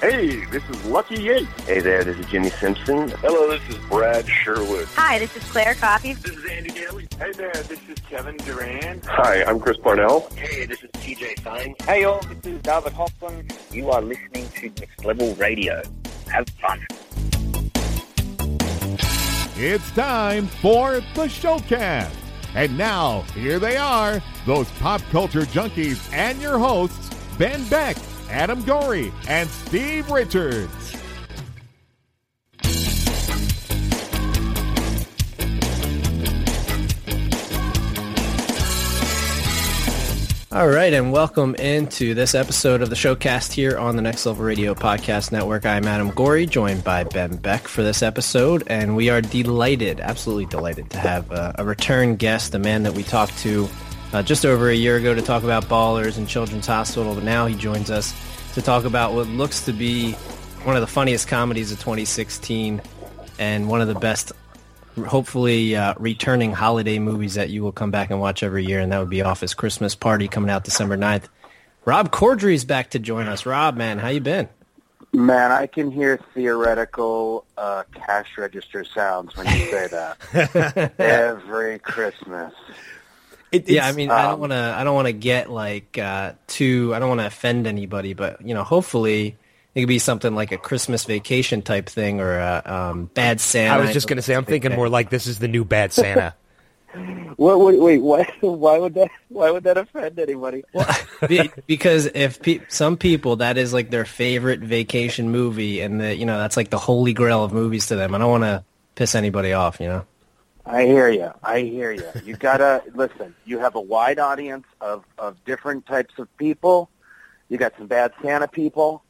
Hey, this is Lucky Yates. Hey there, this is Jimmy Simpson. Hello, this is Brad Sherwood. Hi, this is Claire Coffee. This is Andy Daly. Hey there, this is Kevin Durand. Hi, I'm Chris Parnell. Hey, this is TJ Fines. Hey all, this is David Hoffman. You are listening to Next Level Radio. Have fun. It's time for the Showcast. And now, here they are, those pop culture junkies and your hosts, Ben Beck, Adam Gorey, and Steve Richards. All right, and welcome into this episode of the Showcast here on the Next Level Radio Podcast Network. I'm Adam Gorey, joined by Ben Beck for this episode, and we are delighted, absolutely delighted, to have a, a return guest, a man that we talked to uh, just over a year ago to talk about Ballers and Children's Hospital, but now he joins us to talk about what looks to be one of the funniest comedies of 2016 and one of the best hopefully uh, returning holiday movies that you will come back and watch every year, and that would be Office Christmas Party coming out December 9th. Rob Corddry is back to join us. Rob, man, how you been? Man, I can hear theoretical uh, cash register sounds when you say that. Every Christmas. It, yeah, I mean, um, I don't um, want to. I don't want to get like uh, too. I don't want to offend anybody, but you know, hopefully, it could be something like a Christmas vacation type thing or a um, Bad Santa. I was just going to say, I'm thinking more like this is the new Bad Santa. What, wait, wait, why, why would that? Why would that offend anybody? Well, because if pe- some people that is like their favorite vacation movie, and the you know that's like the holy grail of movies to them. I don't want to piss anybody off, you know. I hear you. I hear you. You gotta listen. You have a wide audience of of different types of people. You got some bad Santa people,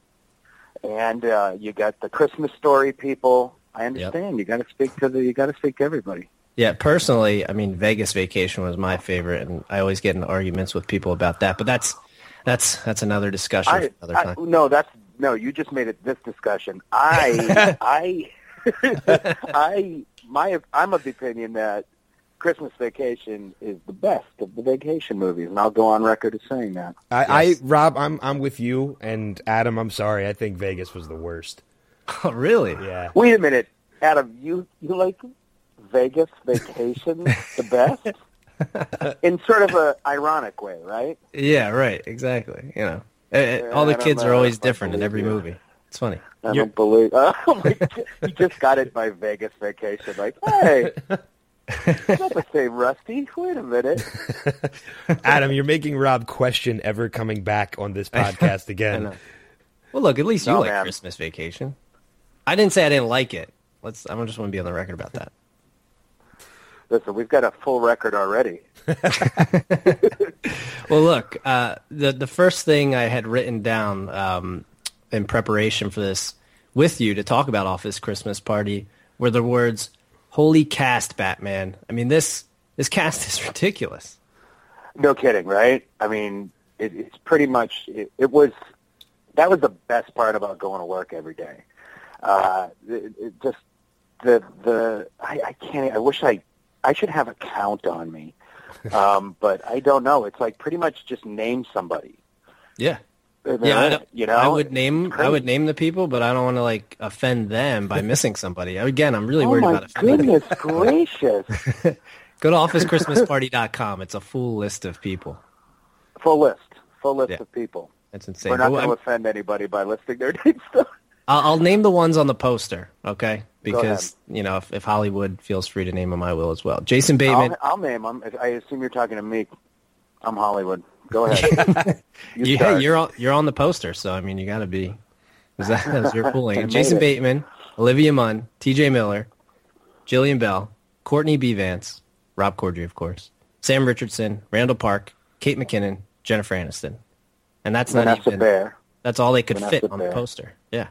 and uh, you got the Christmas story people. I understand. Yep. You got to speak to the. You got to speak to everybody. Yeah, personally, I mean, Vegas Vacation was my favorite, and I always get in arguments with people about that. But that's that's that's another discussion. I, another time. No, that's no. You just made it this discussion. I I I my I'm of the opinion that Christmas Vacation is the best of the vacation movies, and I'll go on record as saying that. I, yes. I Rob, I'm I'm with you, and Adam, I'm sorry. I think Vegas was the worst. Oh, really? Yeah. Wait a minute, Adam. You you like Vegas Vacation the best? In sort of a ironic way, right? Yeah, right. Exactly. You know, yeah, all the kids are always different in every movie. It's funny. I You're... don't believe. Oh my! you just got it by Vegas Vacation. Like, hey. not the same Rusty. Wait a minute. Adam, you're making Rob question ever coming back on this podcast again. Well, look, at least you No, like man. Christmas Vacation. I didn't say I didn't like it. Let's. I just want to be on the record about that. Listen, we've got a full record already. Well, look, uh, the the first thing I had written down um, in preparation for this with you to talk about Office Christmas Party were the words "Holy cast, Batman." I mean this this cast is ridiculous. No kidding, right? I mean, it, it's pretty much. It, it was that was the best part about going to work every day. Uh, it, it just the the I, I can't. I wish I I should have a count on me, um, but I don't know. It's like pretty much just name somebody. Yeah. Yeah, I, you know, I would name I would name the people, but I don't want to like offend them by missing somebody. Again, I'm really Oh worried about offending. goodness gracious! Go to officechristmasparty.com. It's a full list of people. Full list, full list Yeah. of people. That's insane. We're not going to offend anybody by listing their names. though. I'll, I'll name the ones on the poster, okay? Because you know, if, if Hollywood feels free to name them, I will as well. Jason Bateman. I'll, I'll name them. I assume you're talking to me. I'm Hollywood. Go ahead. you hey, you're on, you're on the poster, so I mean, you got to be. Is that as you're I pulling? Jason it. Bateman, Olivia Munn, T.J. Miller, Jillian Bell, Courtney B. Vance, Rob Corddry, of course, Sam Richardson, Randall Park, Kate McKinnon, Jennifer Aniston, and that's not Vanessa even. Bayer. That's all they could Vanessa fit on the poster. Yeah.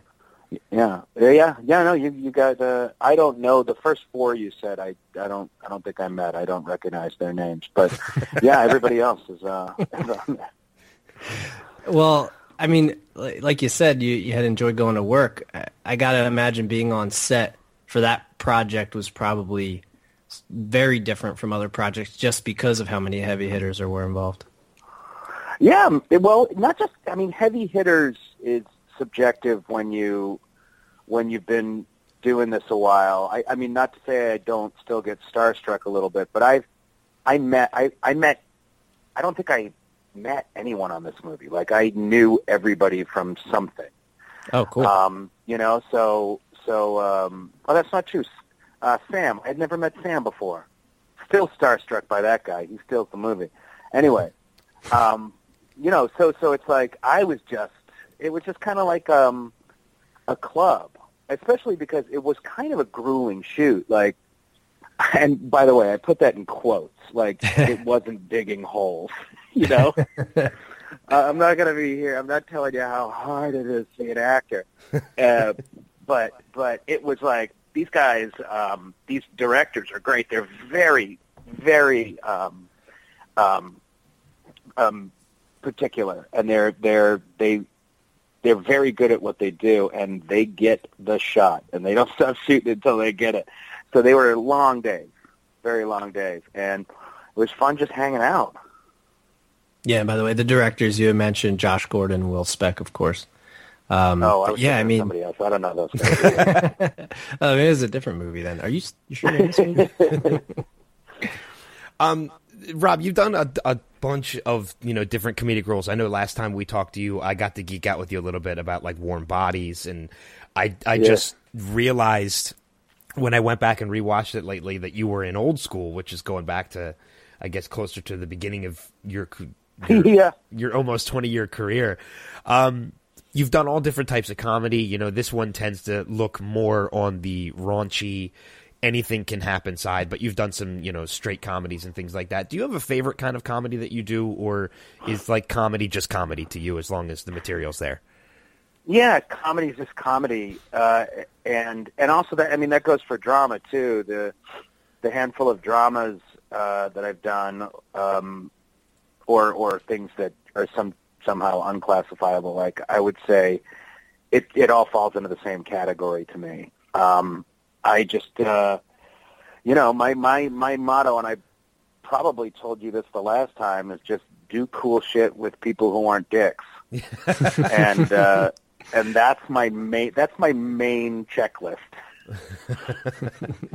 Yeah, yeah, yeah. No, you you got. Uh, I don't know the first four you said. I I don't I don't think I met. I don't recognize their names, but yeah, everybody else is. Uh, is on there. Well, I mean, like you said, you, you had enjoyed going to work. I, I got to imagine being on set for that project was probably very different from other projects just because of how many heavy hitters there were involved. Yeah, well, not just. I mean, heavy hitters is subjective when you when you've been doing this a while. I, I mean, not to say I don't still get starstruck a little bit, but I've I met I I met I don't think I met anyone on this movie. Like I knew everybody from something. Oh, cool. Um, you know, so so um oh that's not true. Uh Sam, I'd never met Sam before. Still starstruck by that guy. He steals the movie. Anyway, um you know, so so it's like I was just it was just kind of like um a club, especially because it was kind of a grueling shoot. Like and by the way, I put that in quotes. Like it wasn't digging holes, you know. uh, I'm not going to be here. I'm not telling you how hard it is to be an actor, uh, but but it was like these guys, um, these directors are great. They're very very um, um, um, particular, and they're they're they they're very good at what they do, and they get the shot, and they don't stop shooting until they get it. So they were long days, very long days, and it was fun just hanging out. Yeah, by the way, the directors you had mentioned, Josh Gordon, Will Speck, of course. Um, oh, I was yeah, I mean, somebody else. I don't know those guys. oh, it is a different movie then. Are you, you sure? you're in this movie? Um, Rob, you've done a, a bunch of you know different comedic roles. I know last time we talked to you, I got to geek out with you a little bit about like Warm Bodies, and I I Yeah. just realized when I went back and rewatched it lately that you were in Old School, which is going back to I guess closer to the beginning of your your, yeah. your almost 20 year career. Um, you've done all different types of comedy. You know, this one tends to look more on the raunchy, anything can happen side, but you've done some, you know, straight comedies and things like that. Do you have a favorite kind of comedy that you do, or is like comedy just comedy to you as long as the material's there? Yeah, comedy is just comedy, uh, and and also that I mean that goes for drama too. The the handful of dramas uh, that I've done, um, or or things that are some somehow unclassifiable. Like I would say, it it all falls into the same category to me. Um, I just, uh, you know, my my my motto, and I probably told you this the last time, is just do cool shit with people who aren't dicks, and uh, and that's my main that's my main checklist.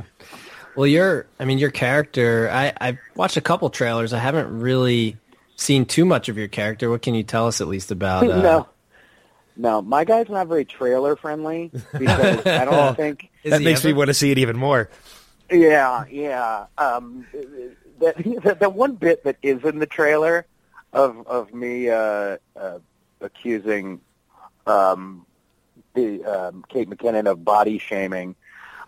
well, your, I mean, your character. I I've watched a couple trailers. I haven't really seen too much of your character. What can you tell us at least about? Uh, no, no, my guy's not very trailer friendly because I don't think. Is that he makes me want to see it even more. Yeah, yeah. Um, that the, the one bit that is in the trailer of of me uh, uh, accusing um, the um, Kate McKinnon of body shaming.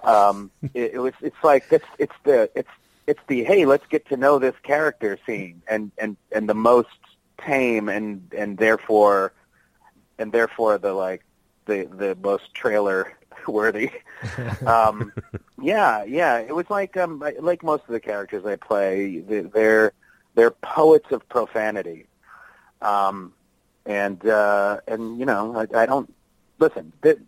Um, it, it was. It's like it's it's the it's it's the hey, let's get to know this character scene, and and and the most tame and and therefore and therefore the like the the most trailer worthy. um, yeah, yeah. It was like um like most of the characters I play, they- they're they're poets of profanity. Um, and uh, and you know I, I don't listen. Th-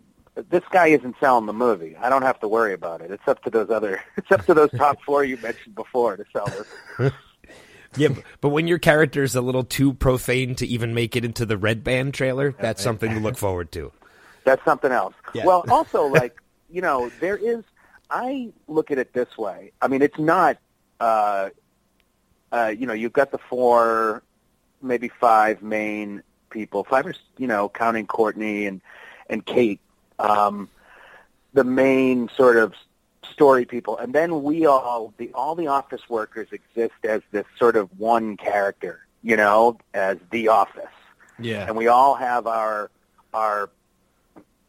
this guy isn't selling the movie. I don't have to worry about it. It's up to those other. It's up to those top four you mentioned before to sell this. Yeah, but when your character's a little too profane to even make it into the Red Band trailer, that's something to look forward to. That's something else. Yeah. Well, also like you know, there is. I look at it this way. I mean, it's not. Uh, uh, you know, you've got the four, maybe five main people, five or you know, counting Courtney and and Kate, um, the main sort of story people, and then we all the all the office workers exist as this sort of one character, you know, as the office Yeah. and we all have our our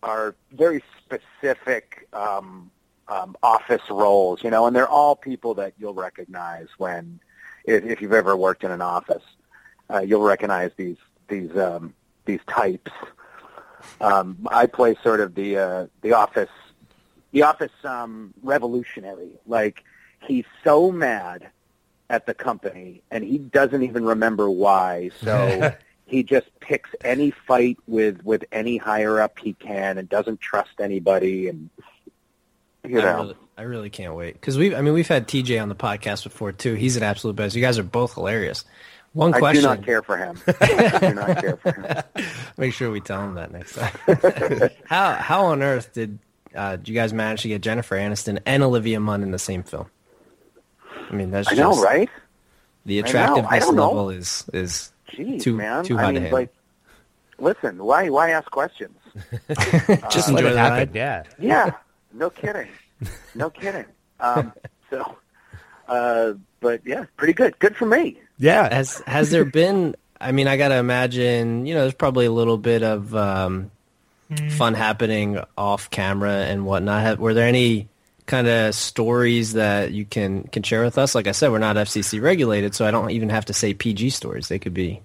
our very specific um, um, office roles, you know, and they're all people that you'll recognize when if, if you've ever worked in an office, uh, you'll recognize these these um, these types. Um, I play sort of the uh, the office the office um, revolutionary. Like he's so mad at the company, and he doesn't even remember why. So he just picks any fight with with any higher up he can, and doesn't trust anybody. And you I know, really, I really can't wait because we. I mean, we've had TJ on the podcast before too. He's an absolute best. You guys are both hilarious. One I question. do not care for him. I do not care for him. Make sure we tell him that next time. how how on earth did uh, did you guys manage to get Jennifer Aniston and Olivia Munn in the same film? I mean, that's I just know, right? the I. I attractiveness know. level is is Jeez, too man. too I mean, to like, listen, why why ask questions? Just Uh, enjoy it the ride. Yeah. Yeah, no kidding, no kidding. Um, so, uh, but yeah, pretty good. Good for me. Yeah. has has there been? I mean, I gotta imagine. You know, there's probably a little bit of um, fun happening off camera and whatnot. Have, were there any kind of stories that you can can share with us? Like I said, we're not FCC regulated, so I don't even have to say PG stories. They could be.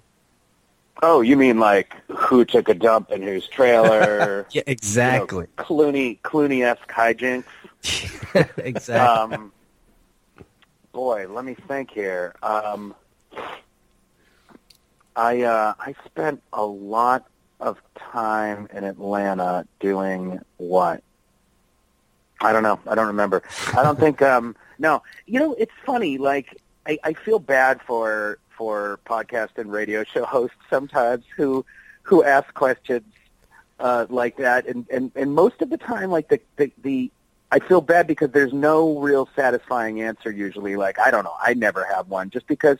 Oh, you mean like who took a dump in whose trailer? Yeah, exactly. You know, Clooney Clooney esque hijinks. exactly. Um, boy, let me think here. Um, I uh, I spent a lot of time in Atlanta doing what? I don't know. I don't remember. I don't think. Um, no, you know, it's funny. Like I, I feel bad for for podcast and radio show hosts sometimes who who ask questions uh, like that, and, and and most of the time, like the, the the I feel bad because there's no real satisfying answer usually. Like I don't know, I never have one, just because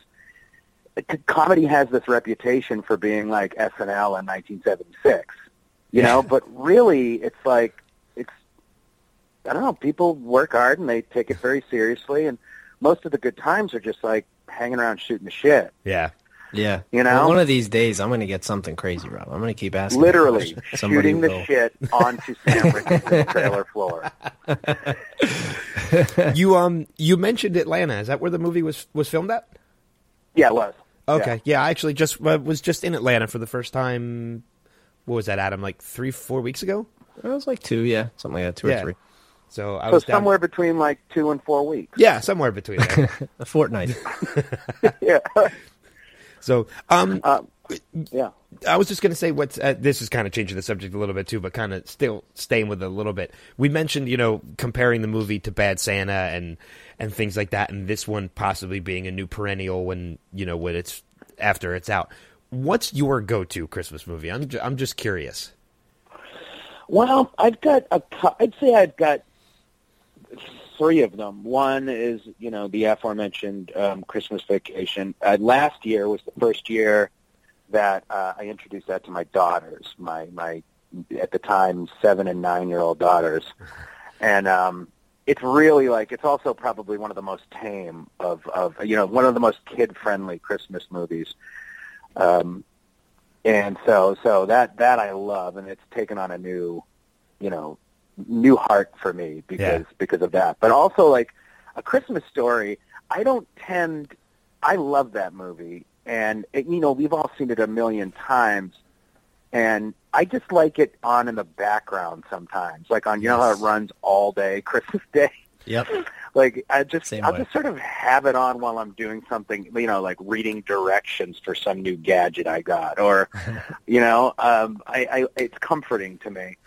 comedy has this reputation for being like SNL in 1976, you know. But really, it's like I don't know. People work hard and they take it very seriously, and most of the good times are just like hanging around shooting the shit. Yeah. yeah. you Well, know? one of these days, I'm going to get something crazy, Rob. I'm going to keep asking. Literally questions. Somebody shooting the will. shit onto Sam Richardson's trailer floor. You um you mentioned Atlanta. Is that where the movie was was filmed at? Yeah, it was. Okay. Yeah, I actually just uh, was just in Atlanta for the first time. What was that, Adam? Like three, four weeks ago. It was like two, yeah, something like that, two Yeah. or three. So I So was down- somewhere between like two and four weeks. Yeah, somewhere between. A fortnight. Yeah. so um, yeah. I was just going to say what's uh, this is kind of changing the subject a little bit too, but kind of still staying with it a little bit. We mentioned, you know, comparing the movie to Bad Santa and and things like that, and this one possibly being a new perennial when you know when it's after it's out. What's your go-to Christmas movie? I'm ju- I'm just curious. Well, I've got a. cou- I'd say I've got three of them. One is, you know, the aforementioned um, Christmas Vacation. Uh, last year was the first year that uh, I introduced that to my daughters. My my at the time seven and nine year old daughters, and um, it's really like it's also probably one of the most tame of of you know one of the most kid friendly Christmas movies. Um, and so so that that I love, and it's taken on a new, you know, new heart for me because Yeah. because of that. But also like a Christmas story, I don't tend. I love that movie, and it, you know we've all seen it a million times, and I just like it on in the background sometimes, like on you know how it runs all day Christmas Day. yep. Like I just Same I'll way. just sort of have it on while I'm doing something, you know, like reading directions for some new gadget I got, or you know, um, I, I it's comforting to me.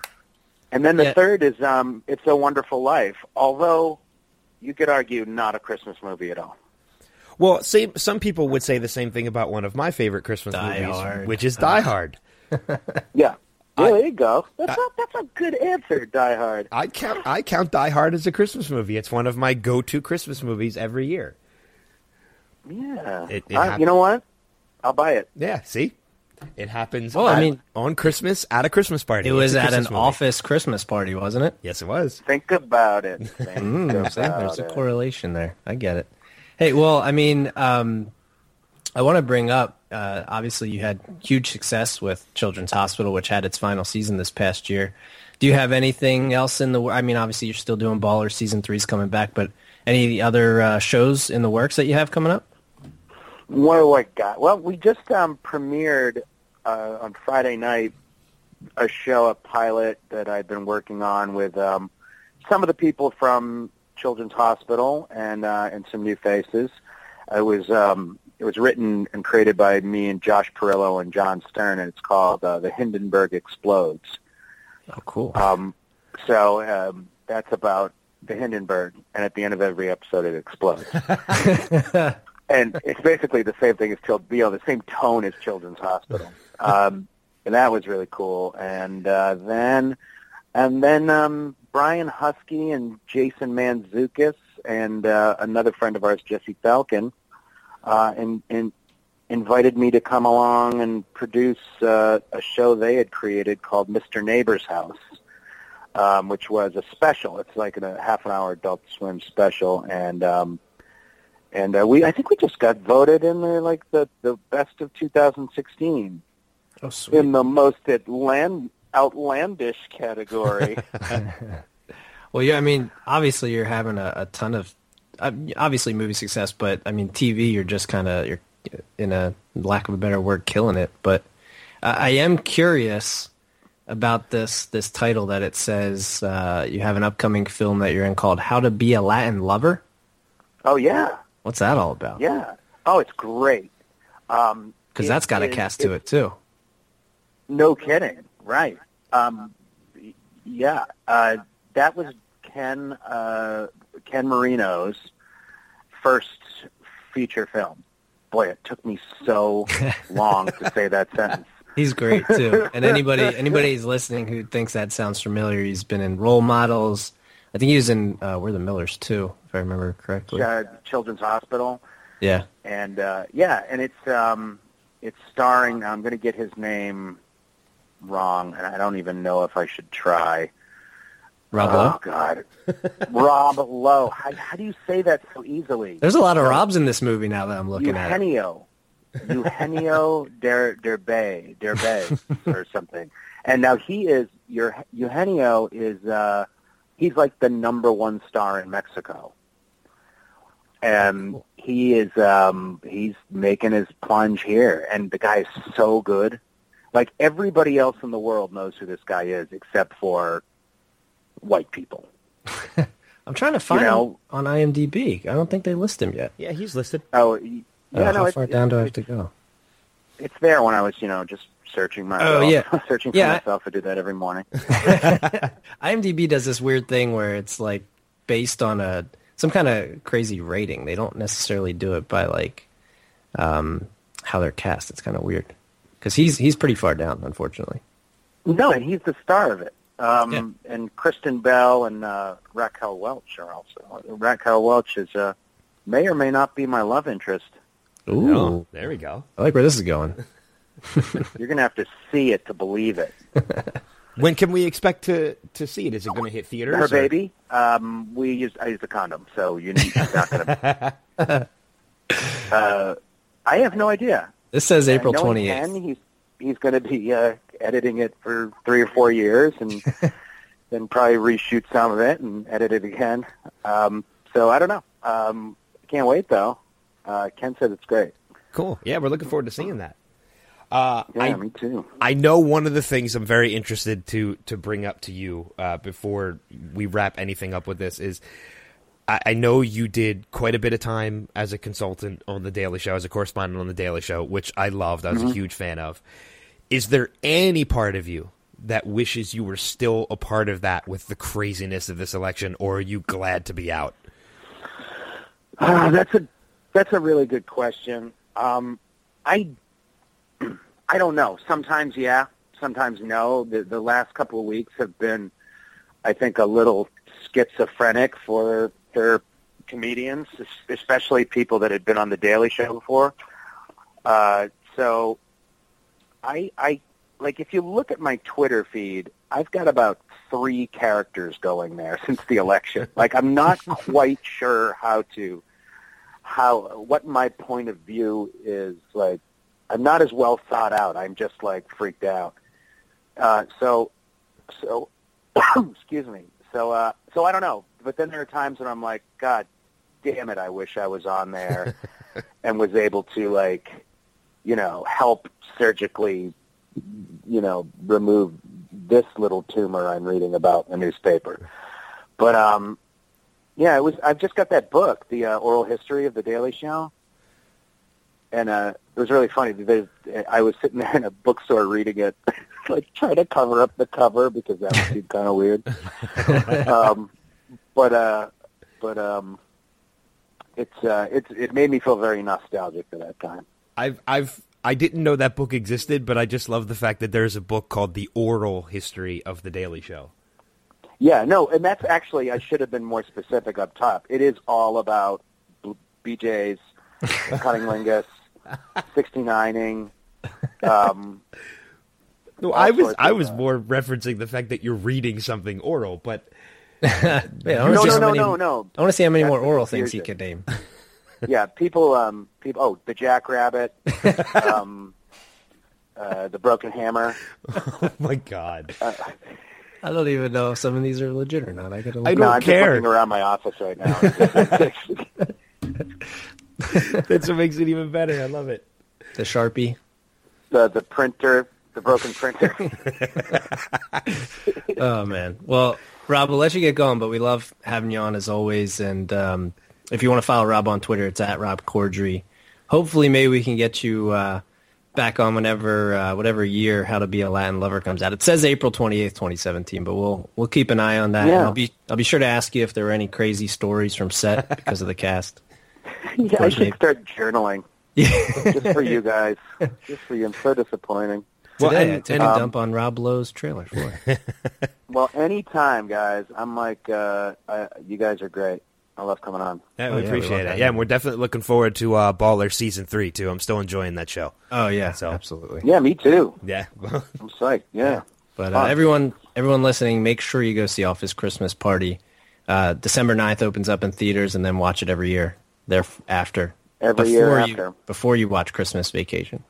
And then the Yeah. third is um, It's a Wonderful Life, although you could argue not a Christmas movie at all. Well, same, some people would say the same thing about one of my favorite Christmas Die movies, Hard. which is Die Hard. Yeah, yeah, there you go. That's a, that's a good answer, Die Hard. I count I count Die Hard as a Christmas movie. It's one of my go-to Christmas movies every year. Yeah, It- it Uh, hap- you know what? I'll buy it. Yeah, see, it happens. Well, I mean- on Christmas at a Christmas party. It was It's a at an movie. office Christmas party, wasn't it? Yes, it was. Think about it. Think Mm, about there's a correlation there. I get it. Hey, well, I mean, um, I want to bring up. Uh, obviously, you had huge success with Children's Hospital, which had its final season this past year. Do you have anything else in the? I mean, obviously, you're still doing Baller. Season three's coming back, but any other uh, shows in the works that you have coming up? What do I got? Well, we just um, premiered uh, on Friday night a show, a pilot that I've been working on with um, some of the people from Children's Hospital and uh, and some new faces. It was um, it was written and created by me and Josh Perilo and John Stern, and it's called uh, The Hindenburg Explodes. Oh, cool. Um, so um, that's about the Hindenburg, and at the end of every episode, it explodes. and it's basically the same thing as you know, the same tone as Children's Hospital. Um, and that was really cool. And uh, then, and then um, Brian Huskey and Jason Mantzoukas and uh, another friend of ours, Jesse Falcon, uh, and, and invited me to come along and produce uh, a show they had created called Mr. Neighbor's House, um, which was a special. It's like a half an hour Adult Swim special, and um, and uh, we I think we just got voted in there like the the best of 2016 Oh, sweet. in the most outland, outlandish category. Well, yeah, I mean, obviously you're having a, a ton of, uh, obviously movie success, but I mean, TV, you're just kind of, you're, in a lack of a better word, killing it. But I I am curious about this this title that it says uh, you have an upcoming film that you're in called How to Be a Latin Lover. oh yeah, What's that all about? yeah. Oh, it's great. Um, Because it that's got a cast to it too. No kidding. Right. Um, yeah. Uh, that was Ken uh, Ken Marino's first feature film. Boy, it took me so long to say that sentence. He's great too. And anybody anybody who's listening who thinks that sounds familiar, he's been in Role Models. I think he was in uh, We're the Millers too, I remember correctly. Uh, Children's Hospital. Yeah. and uh, yeah, and it's um, it's starring. I'm going to get his name wrong, and I don't even know if I should try. Rob oh Lowe. God, Rob Lowe. How, how do you say that so easily? There's a lot of Robs in this movie now that I'm looking at. it. Eugenio, Eugenio Der Derbe Derbe or something. And now he is your Eugenio is uh, he's like the number one star in Mexico, and he is um, he's making his plunge here, and the guy is so good. Like everybody else in the world knows who this guy is, except for white people. I'm trying to find know- him on IMDb. I don't think they list him yet. Yeah, he's listed. Oh, y- yeah, no, how far down do I have to go? it's there when I was, you know, just searching myself. Oh, yeah. searching for Yeah, I- myself. I do that every morning. IMDb does this weird thing where it's like based on a some kind of crazy rating. They don't necessarily do it by like um, how they're cast. It's kind of weird because he's he's pretty far down, unfortunately. No, and he's the star of it. Um, Yeah. And Kristen Bell and uh, Raquel Welch are also. Raquel Welch is uh, may or may not be my love interest. Ooh, Oh, there we go. I like where this is going. You're going to have to see it to believe it. When can we expect to to see it? Is it going to hit theaters? Her or- baby. Um, we use I use a condom, so you need it's not going to. Uh, I have no idea. This says April knowing twenty Ken, eighth. he's he's going to be uh, editing it for three or four years, and then probably reshoot some of it and edit it again. Um, so I don't know. Um, can't wait though. Uh, Ken said it's great. Cool. Yeah, we're looking forward to seeing that. Uh, Yeah, I, me too. I know one of the things I'm very interested to to bring up to you uh, before we wrap anything up with this is I, I know you did quite a bit of time as a consultant on the Daily Show, as a correspondent on the Daily Show, which I loved. I was a huge fan of. Is there any part of you that wishes you were still a part of that with the craziness of this election, or are you glad to be out? Uh, that's a that's a really good question. Um, I I don't know. Sometimes yeah, sometimes no. The the last couple of weeks have been, I think, a little schizophrenic for their comedians, especially people that had been on the Daily Show before. Uh, so, I I like if you look at my Twitter feed, I've got about three characters going there since the election. Like I'm not quite sure how to how what my point of view is like I'm not as well thought out. I'm just like freaked out. Uh, so so excuse me. So uh, so I don't know. But then there are times when I'm like, God damn it, I wish I was on there and was able to like, you know, help surgically, you know, remove this little tumor I'm reading about in the newspaper. But um, yeah, it was. I've just got that book, the uh, oral history of the Daily Show, and uh, it was really funny. There's, I was sitting there in a bookstore reading it, like trying to cover up the cover because that would seem kind of weird. um, but uh, but um, it's uh, it's it made me feel very nostalgic for that time. I've I've I didn't know that book existed, but I just love the fact that there's a book called The Oral History of the Daily Show. Yeah, no, and that's actually I should have been more specific up top. It is all about B- BJ's, cunnilingus, 69ing. Um, No, I was I was uh, more referencing the fact that you're reading something oral, but Yeah, I wanna no, see no, how no, many- no, no. I want to see how many That's more oral things he confusion. could name. Yeah, people, um, people. Oh, the Jackrabbit, um, uh, the Broken Hammer. oh my god, I don't even know if some of these are legit or not. I gotta. Look I don't I'm care. just looking around my office right now. that's what makes it even better. I love it. the sharpie. the the printer, the broken printer. Oh man. Well, Rob, we'll let you get going, but we love having you on as always. And um, if you want to follow Rob on Twitter, it's at Rob Corddry. Hopefully, maybe we can get you uh, back on whenever, uh, whatever year How to Be a Latin Lover comes out. It says April twenty eighth, twenty seventeen, but we'll we'll keep an eye on that. And Yeah. I'll be I'll be sure to ask you if there were any crazy stories from set because of the cast. yeah, I should start journaling just for you guys. Just for you. I'm so disappointing. Well, Today, I and- took and- a um, dump on Rob Lowe's trailer for it. Well, anytime, guys. I'm like, uh, I, you guys are great. I love coming on. Yeah, Oh, we yeah, appreciate love it. Yeah, and we're definitely looking forward to uh, Baller season three too. I'm still enjoying that show. Oh yeah, So- absolutely. Yeah, me too. Yeah, I'm psyched. Yeah. But uh, everyone, everyone listening, make sure you go see Office Christmas Party. Uh, December 9th opens up in theaters, and then watch it every year thereafter. Every year you, after. Before you watch Christmas Vacation.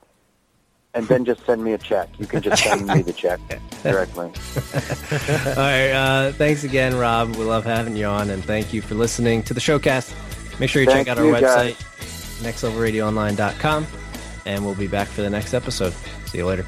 And then just send me a check. You can just send me the check directly. All right. Uh, thanks again, Rob. We love having you on, and thank you for listening to the showcast. Make sure you Thank check out our you, website, nextlevelradioonline.com, and we'll be back for the next episode. See you later.